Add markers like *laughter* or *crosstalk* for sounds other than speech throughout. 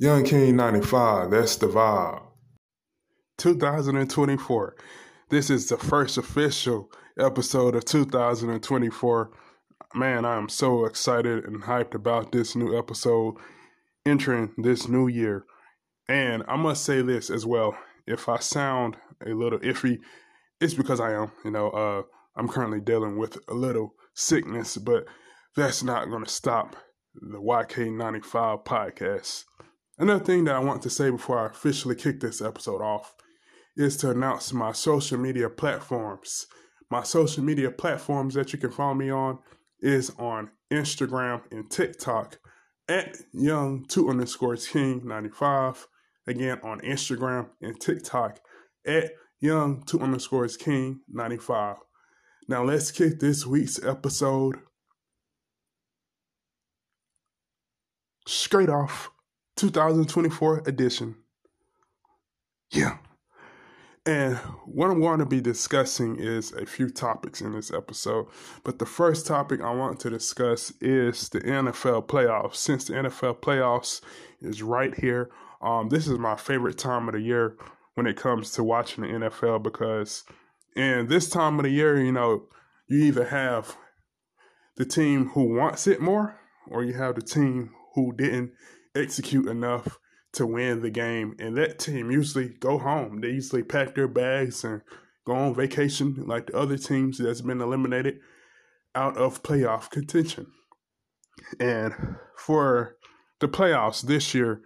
Young King 95, that's the vibe. 2024. This is the first official episode of 2024. Man, I am so excited and hyped about this new episode entering this new year. And I must say this as well. If I sound a little iffy, it's because I am. You know, uh, I'm currently dealing with a little sickness, but that's not going to stop the YK95 podcast. Another thing that I want to say before I officially kick this episode off is to announce my social media platforms. My social media platforms that you can follow me on is on Instagram and TikTok at young two underscores king 95. Again, on Instagram and TikTok at young two underscores king 95. Now let's kick this week's episode straight off 2024 edition. Yeah. And what I'm going to be discussing is a few topics in this episode. But the first topic I want to discuss is the NFL playoffs. Since the NFL playoffs is right here, um, this is my favorite time of the year when it comes to watching the NFL because in this time of the year, you know, you either have the team who wants it more or you have the team who didn't execute enough to win the game. And that team usually go home. They usually pack their bags and go on vacation like the other teams that's been eliminated out of playoff contention. And for the playoffs this year,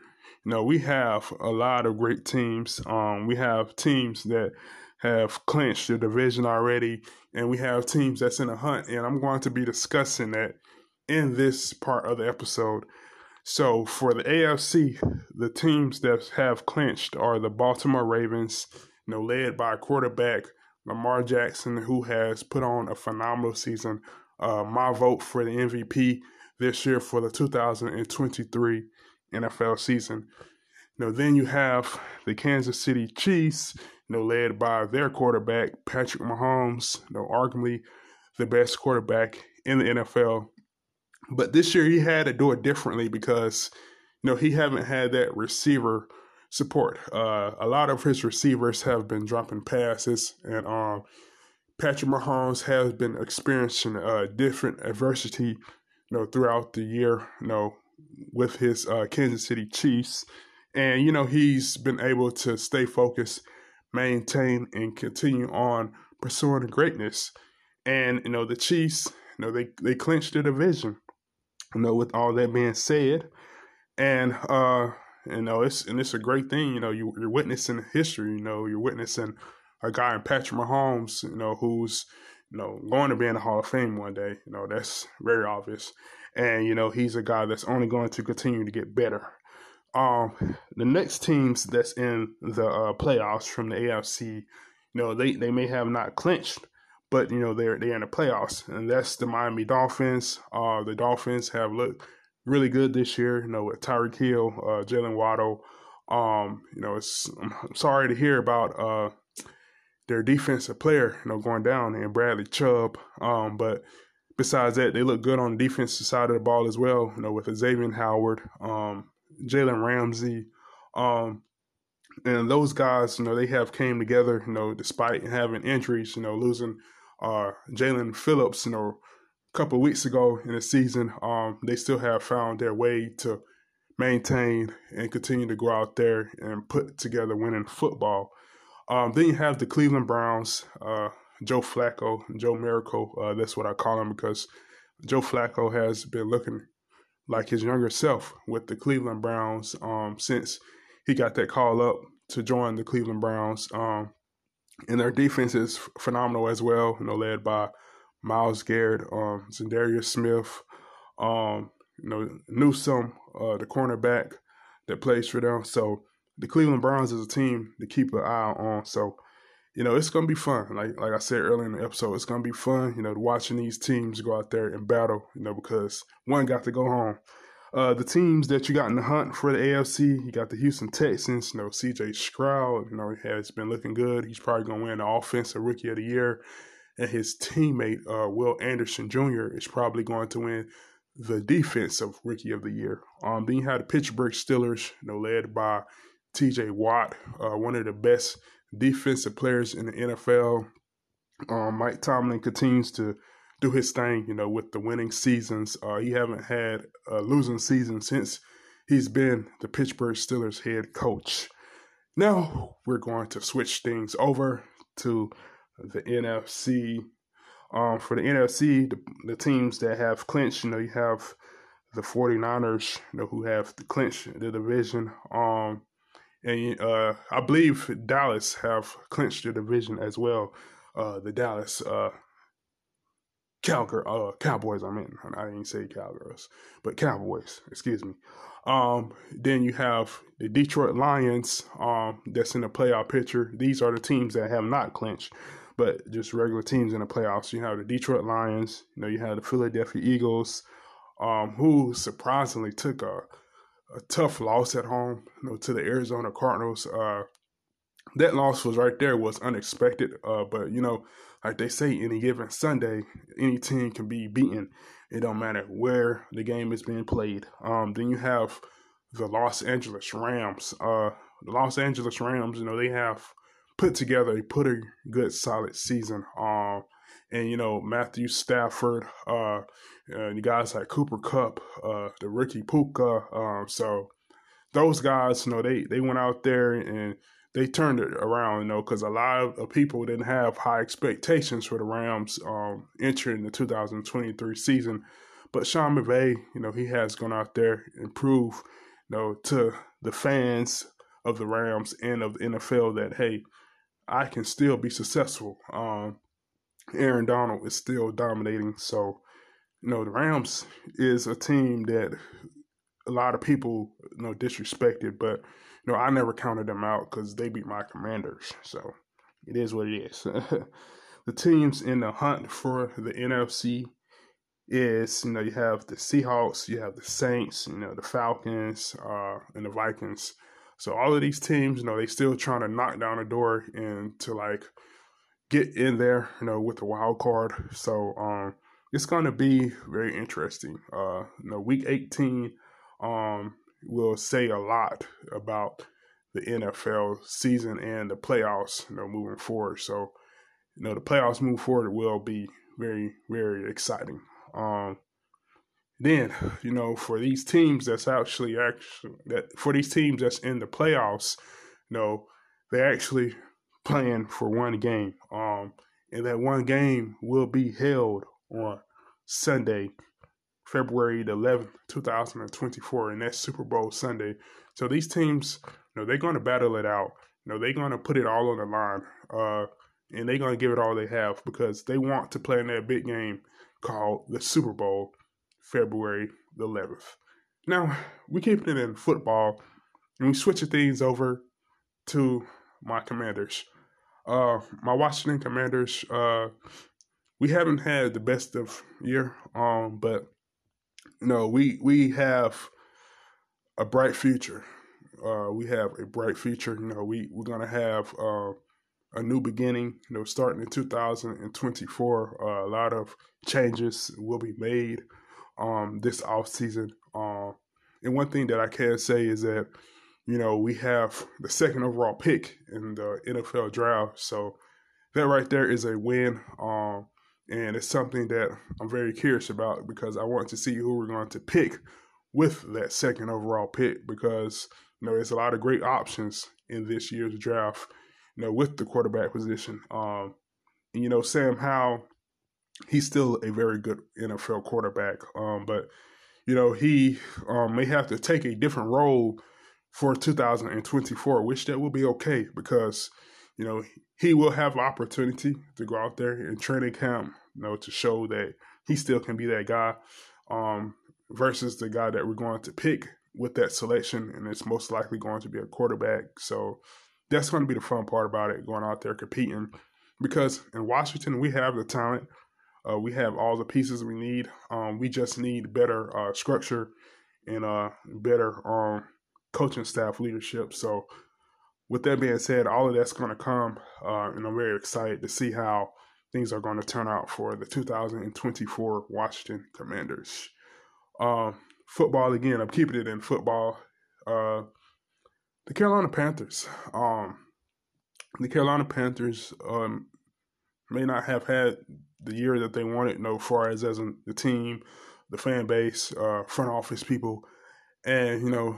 you know, we have a lot of great teams. Um, we have teams that have clinched the division already, and we have teams that's in a hunt. And I'm going to be discussing that in this part of the episode. So for the AFC, the teams that have clinched are the Baltimore Ravens, you know, led by quarterback Lamar Jackson, who has put on a phenomenal season. Uh, my vote for the MVP this year for the 2023 NFL season. Know, then you have the Kansas City Chiefs, you know, led by their quarterback Patrick Mahomes, you know, arguably the best quarterback in the NFL but this year he had to do it differently because you know he haven't had that receiver support. Uh, a lot of his receivers have been dropping passes, and um, Patrick Mahomes has been experiencing uh, different adversity, you know, throughout the year. You know, with his uh, Kansas City Chiefs, and you know he's been able to stay focused, maintain, and continue on pursuing greatness. And you know the Chiefs, you know they they clinched the division. You know, with all that being said, and uh, you know, it's and it's a great thing. You know, you, you're witnessing history. You know, you're witnessing a guy in Patrick Mahomes. You know, who's you know going to be in the Hall of Fame one day. You know, that's very obvious. And you know, he's a guy that's only going to continue to get better. Um, the next teams that's in the uh, playoffs from the AFC, you know, they they may have not clinched but you know they're they're in the playoffs, and that's the Miami Dolphins. Uh, the Dolphins have looked really good this year. You know, with Tyreek Hill, uh, Jaylen Waddle. Um, you know, it's I'm sorry to hear about uh, their defensive player, you know, going down and Bradley Chubb. Um, but besides that, they look good on the defensive side of the ball as well. You know, with Xavier Howard, um, Jalen Ramsey, um, and those guys. You know, they have came together. You know, despite having injuries. You know, losing uh, Jaelan Phillips, you know, a couple weeks ago in the season, um, they still have found their way to maintain and continue to go out there and put together winning football. Um, then you have the Cleveland Browns, uh, Joe Flacco, Joe Miracle. Uh, that's what I call him because Joe Flacco has been looking like his younger self with the Cleveland Browns um, since he got that call up to join the Cleveland Browns. Um, and their defense is phenomenal as well. You know, led by Myles Garrett, um, Za'Darius Smith, um, you know, Newsome, uh, the cornerback that plays for them. So the Cleveland Browns is a team to keep an eye on. So, you know, it's gonna be fun. Like like I said earlier in the episode, it's gonna be fun. You know, watching these teams go out there and battle. You know, because one got to go home. Uh, the teams that you got in the hunt for the AFC, you got the Houston Texans. You know, CJ Stroud, you know, has been looking good. He's probably going to win the Offensive Rookie of the Year. And his teammate, uh, Will Anderson Jr., is probably going to win the defensive rookie of the year. Um, then you had the Pittsburgh Steelers, you know, led by T.J. Watt, uh, one of the best defensive players in the NFL. Um, Mike Tomlin continues to do his thing, you know, with the winning seasons. Uh, he haven't had a losing season since he's been the Pittsburgh Steelers head coach. Now we're going to switch things over to the NFC. Um, for the NFC, the, the, teams that have clinched, you know, you have the 49ers, you know, who have the clinch the division. Um, and uh, I believe Dallas have clinched the division as well. Uh, the Dallas uh, Cowgirl, uh, Cowboys. I mean, I didn't say Cowgirls, but Cowboys. Excuse me. Um, then you have the Detroit Lions. Um, that's in the playoff picture. These are the teams that have not clinched, but just regular teams in the playoffs. You have the Detroit Lions. You know, you have the Philadelphia Eagles, um, who surprisingly took a a tough loss at home, you know, to the Arizona Cardinals. Uh, that loss was right there was unexpected. Uh, but you know, like they say, any given Sunday, any team can be beaten. It don't matter where the game is being played. Um, then you have the Los Angeles Rams. Uh, the Los Angeles Rams, you know, they have put together a pretty good, solid season. Um, and you know Matthew Stafford, uh, and guys like Cooper Kupp, uh, the rookie Puka. Um, so those guys, you know, they they went out there and they turned it around, you know, because a lot of people didn't have high expectations for the Rams um, entering the 2023 season. But Sean McVay, you know, he has gone out there and proved, you know, to the fans of the Rams and of the NFL that hey, I can still be successful. Um, Aaron Donald is still dominating. So, you know, the Rams is a team that a lot of people, you know, disrespected, but you know, I never counted them out because they beat my Commanders. So it is what it is. *laughs* the teams in the hunt for the NFC is, you know, you have the Seahawks, you have the Saints, you know, the Falcons, uh, and the Vikings. So all of these teams, you know, they still trying to knock down a door and to like get in there, you know, with the wild card. So um, it's to be very interesting. Uh, you know, week 18 um, will say a lot about the NFL season and the playoffs, you know, moving forward. So, you know, the playoffs move forward will be very, very exciting. Um, then, you know, for these teams that's actually actually that for these teams that's in the playoffs, you know, they actually playing for one game. Um, and that one game will be held on Sunday, February the 11th, 2024, and that's Super Bowl Sunday. So these teams, you know, they're going to battle it out. You know, they're going to put it all on the line, uh, and they're going to give it all they have because they want to play in that big game called the Super Bowl, February the 11th. Now, we keep it in football, and we switch things over to my commanders. Uh, my Washington Commanders, uh, we haven't had the best of year, um, but you know, we we have a bright future. Uh, we have a bright future. You know, we we're gonna have uh, a new beginning. You know, starting in 2024, uh, a lot of changes will be made um, this off season. Um, and one thing that I can say is that you know, we have the second overall pick in the NFL draft. So that right there is a win. Um, and it's something that I'm very curious about because I want to see who we're going to pick with that second overall pick because, you know, there's a lot of great options in this year's draft, you know, with the quarterback position. Um, and, you know, Sam Howell, he's still a very good NFL quarterback. Um, but, you know, he um, may have to take a different role for 2024, which that will be okay because, you know, he will have opportunity to go out there in training camp, you know, to show that he still can be that guy, um, versus the guy that we're going to pick with that selection, and it's most likely going to be a quarterback. So that's going to be the fun part about it, going out there competing. Because in Washington, we have the talent, uh, we have all the pieces we need. Um, we just need better uh, structure and uh, better um, coaching staff leadership. So, with that being said, all of that's going to come, uh, and I'm very excited to see how things are going to turn out for the 2024 Washington Commanders. Um, football again. I'm keeping it in football. Uh, the Carolina Panthers. Um, the Carolina Panthers um, may not have had the year that they wanted, no far as as in the team, the fan base, uh, front office people, and you know,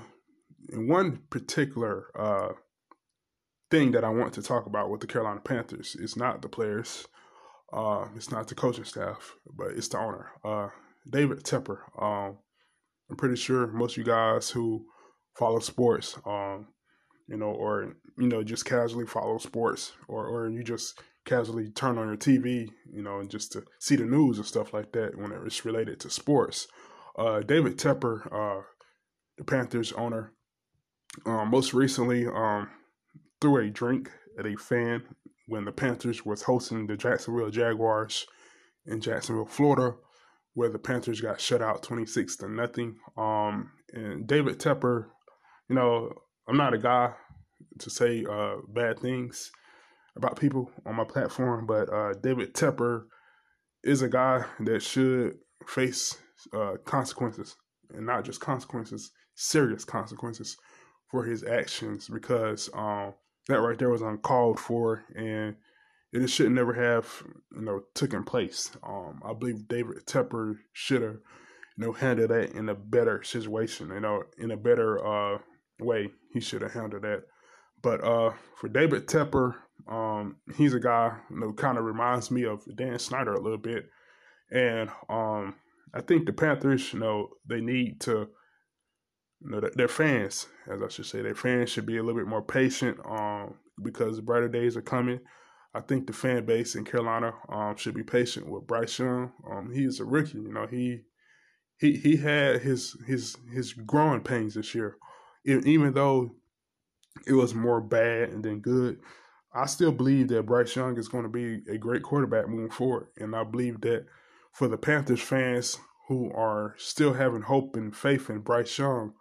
in one particular uh, thing that I want to talk about with the Carolina Panthers is not the players, uh, it's not the coaching staff, but it's the owner, uh, David Tepper. Um, I'm pretty sure most of you guys who follow sports, um, you know, or you know, just casually follow sports, or or you just casually turn on your TV, you know, and just to see the news and stuff like that whenever it's related to sports. Uh, David Tepper, uh, the Panthers owner, um, most recently um, threw a drink at a fan when the Panthers was hosting the Jacksonville Jaguars in Jacksonville, Florida, where the Panthers got shut out 26 to nothing. Um, and David Tepper, you know, I'm not a guy to say uh, bad things about people on my platform, but uh, David Tepper is a guy that should face uh, consequences, and not just consequences, serious consequences for his actions, because um, that right there was uncalled for, and it should never have you know taken place. Um, I believe David Tepper should have you know handled that in a better situation, you know, in a better uh, way. He should have handled that. But uh, for David Tepper, um, he's a guy you know kind of reminds me of Dan Snyder a little bit, and um, I think the Panthers, you know, they need to, you know, their fans, as I should say, their fans should be a little bit more patient, um, because brighter days are coming. I think the fan base in Carolina um, should be patient with Bryce Young. Um, he is a rookie, you know. He he he had his his his growing pains this year, even though it was more bad than good. I still believe that Bryce Young is going to be a great quarterback moving forward. And I believe that for the Panthers fans who are still having hope and faith in Bryce Young,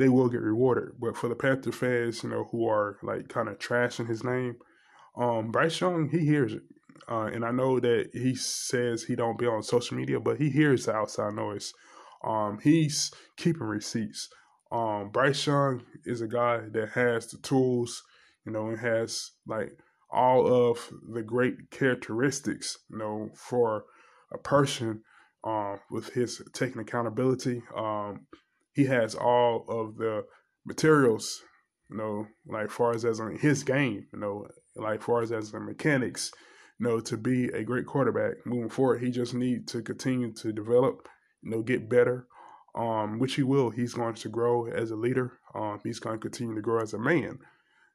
they will get rewarded. But for the Panther fans, you know, who are like kind of trashing his name, um, Bryce Young, he hears it. Uh, and I know that he says he don't be on social media, but he hears the outside noise. Um, he's keeping receipts. Um, Bryce Young is a guy that has the tools, you know, and has like all of the great characteristics, you know, for a person um, with his taking accountability. Um, he has all of the materials, you know, like far as as in his game, you know, like far as as the mechanics, you know, to be a great quarterback moving forward. He just needs to continue to develop, you know, get better um, which he will. He's going to grow as a leader. Um, he's going to continue to grow as a man.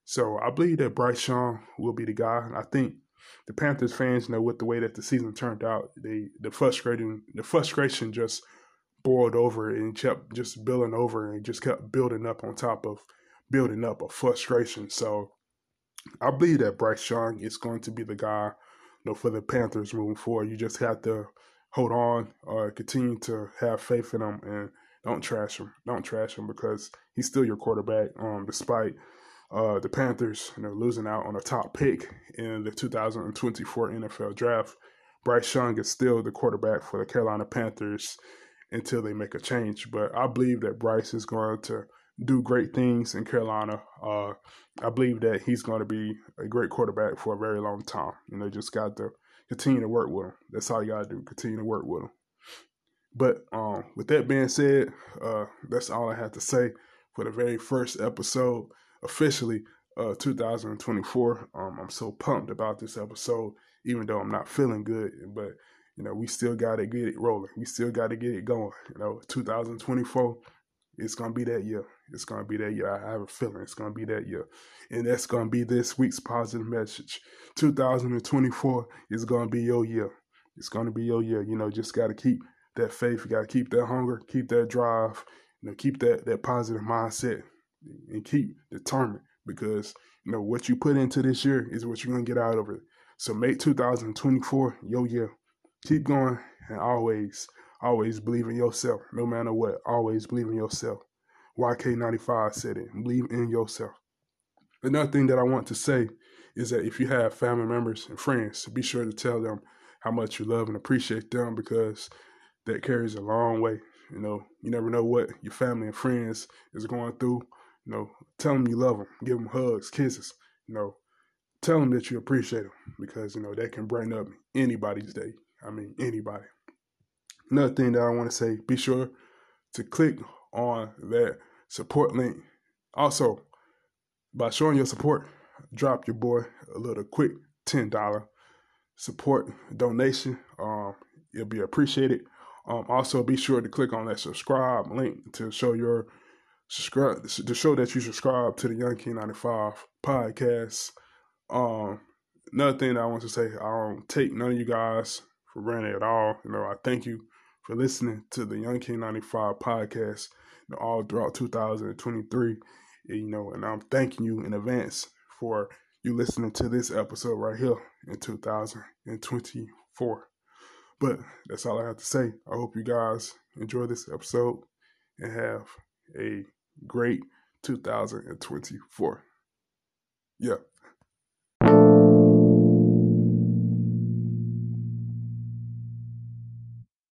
So I believe that Bryce Young will be the guy. I think the Panthers fans know with the way that the season turned out, they the frustrating the frustration just boiled over and kept just building over and just kept building up on top of building up a frustration. So I believe that Bryce Young is going to be the guy you know, for the Panthers moving forward. You just have to hold on or continue to have faith in him and don't trash him. Don't trash him because he's still your quarterback. Um, despite uh, the Panthers, you know, losing out on a top pick in the 2024 NFL Draft, Bryce Young is still the quarterback for the Carolina Panthers until they make a change. But I believe that Bryce is going to do great things in Carolina. Uh, I believe that he's going to be a great quarterback for a very long time. You know, just got to continue to work with him. That's all you gotta do. Continue to work with him. But um, with that being said, uh, that's all I have to say for the very first episode officially uh 2024. Um, I'm so pumped about this episode, even though I'm not feeling good. But you know, we still gotta get it rolling. We still gotta get it going. You know, 2024, it's gonna be that year. It's gonna be that year. I have a feeling it's gonna be that year. And that's gonna be this week's positive message. 2024 is gonna be your year. It's gonna be your year. You know, just gotta keep that faith, you gotta keep that hunger, keep that drive, you know, keep that that positive mindset and keep determined because you know what you put into this year is what you're gonna get out of it. So make 2024 your year. Keep going and always, always believe in yourself, no matter what. Always believe in yourself. YK95 said it. Believe in yourself. Another thing that I want to say is that if you have family members and friends, be sure to tell them how much you love and appreciate them because that carries a long way. You know, you never know what your family and friends is going through. You know, tell them you love them, give them hugs, kisses. You know, tell them that you appreciate them because you know that can brighten up anybody's day. I mean, anybody. Another thing that I want to say: be sure to click on that support link. Also, by showing your support, drop your boy a little quick ten dollar support donation. Um, it'll be appreciated. Um, also, be sure to click on that subscribe link to show your subscribe to show that you subscribe to the Young King 95 podcast. Um, another thing I want to say, I don't take none of you guys for granted at all. You know, I thank you for listening to the Young King 95 podcast you know, all throughout 2023. You know, and I'm thanking you in advance for you listening to this episode right here in 2024. But that's all I have to say. I hope you guys enjoy this episode and have a great 2024. Yeah.